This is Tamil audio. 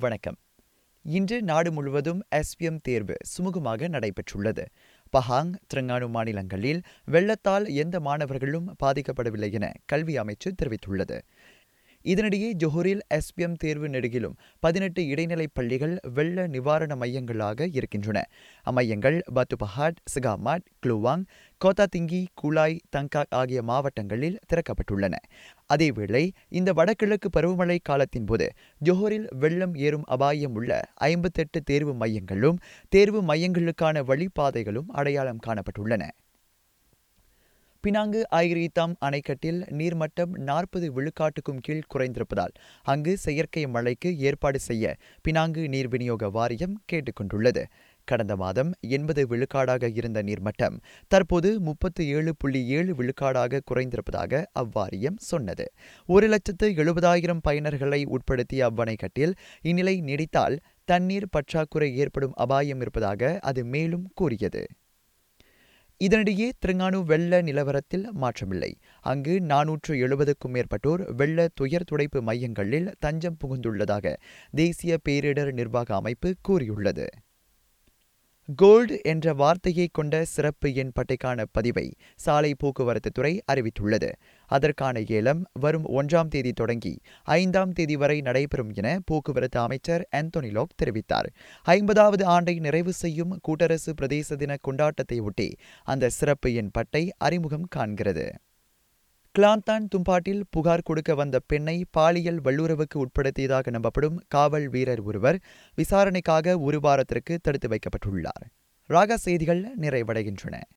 வணக்கம். இன்று நாடு முழுவதும் எஸ்பிஎம் தேர்வு சுமூகமாக நடைபெற்றுள்ளது. பஹாங் திரங்கானு மாநிலங்களில் வெள்ளத்தால் எந்த மாணவர்களும் பாதிக்கப்படவில்லை என கல்வி அமைச்சு தெரிவித்துள்ளது. இதனிடையே ஜொஹரில் எஸ்பிஎம் தேர்வு நெடுகிலும் பதினெட்டு இடைநிலைப் பள்ளிகள் வெள்ள நிவாரண மையங்களாக இருக்கின்றன. அம்மையங்கள் பத்துபஹாட் சிகாமாட் க்ளூவாங் கோத்தாதிங்கி குலாய் தங்காக் ஆகிய மாவட்டங்களில் திறக்கப்பட்டுள்ளன. அதேவேளை இந்த வடகிழக்கு பருவமழை காலத்தின் போது ஜொஹரில் வெள்ளம் ஏறும் அபாயம் உள்ள ஐம்பத்தெட்டு தேர்வு மையங்களும் தேர்வு மையங்களுக்கான வழிபாதைகளும் அடையாளம் காணப்பட்டுள்ளன. பினாங்கு ஐரீதாம் அணைக்கட்டில் நீர்மட்டம் நாற்பது விழுக்காட்டுக்கும் கீழ் குறைந்திருப்பதால் அங்கு செயற்கை மழைக்கு ஏற்பாடு செய்ய பினாங்கு நீர் விநியோக வாரியம் கேட்டுக்கொண்டுள்ளது. கடந்த மாதம் எண்பது விழுக்காடாக இருந்த நீர்மட்டம் தற்போது முப்பத்து ஏழு புள்ளி ஏழு விழுக்காடாக குறைந்திருப்பதாக அவ்வாரியம் சொன்னது. ஒரு லட்சத்து எழுபதாயிரம் பயனர்களை உட்படுத்திய அவ்வணைக்கட்டில் இந்நிலை நீடித்தால் தண்ணீர் பற்றாக்குறை ஏற்படும் அபாயம் இருப்பதாக அது மேலும் கூறியது. இதனிடையே திருங்கானு வெள்ள நிலவரத்தில் மாற்றமில்லை. அங்கு நானூற்று எழுபதுக்கும் மேற்பட்டோர் வெள்ள துயர் துடைப்பு மையங்களில் தஞ்சம் புகுந்துள்ளதாக தேசிய பேரிடர் நிர்வாக அமைப்பு கூறியுள்ளது. கோல்டு என்ற வார்த்தையை கொண்ட சிறப்பு எண் பட்டைக்கான பதிவை சாலை போக்குவரத்து துறை அறிவித்துள்ளது. அதற்கான ஏலம் வரும் ஒன்றாம் தேதி தொடங்கி ஐந்தாம் தேதி வரை நடைபெறும் என போக்குவரத்து அமைச்சர் ஆந்தோனி லோக் தெரிவித்தார். ஐம்பதாவது ஆண்டை நிறைவு செய்யும் கூட்டரசு பிரதேச தின கொண்டாட்டத்தை ஒட்டி அந்த சிறப்பு எண் பட்டை அறிமுகம் காண்கிறது. கிளாந்தான் தும்பாட்டில் புகார் கொடுக்க வந்த பெண்ணை பாலியல் வல்லுறவுக்கு உட்படுத்தியதாக நம்பப்படும் காவல் வீரர் ஒருவர் விசாரணைக்காக ஒரு வாரத்திற்கு தடுத்து வைக்கப்பட்டுள்ளார். ராகா செய்திகள் நிறைவடைகின்றன.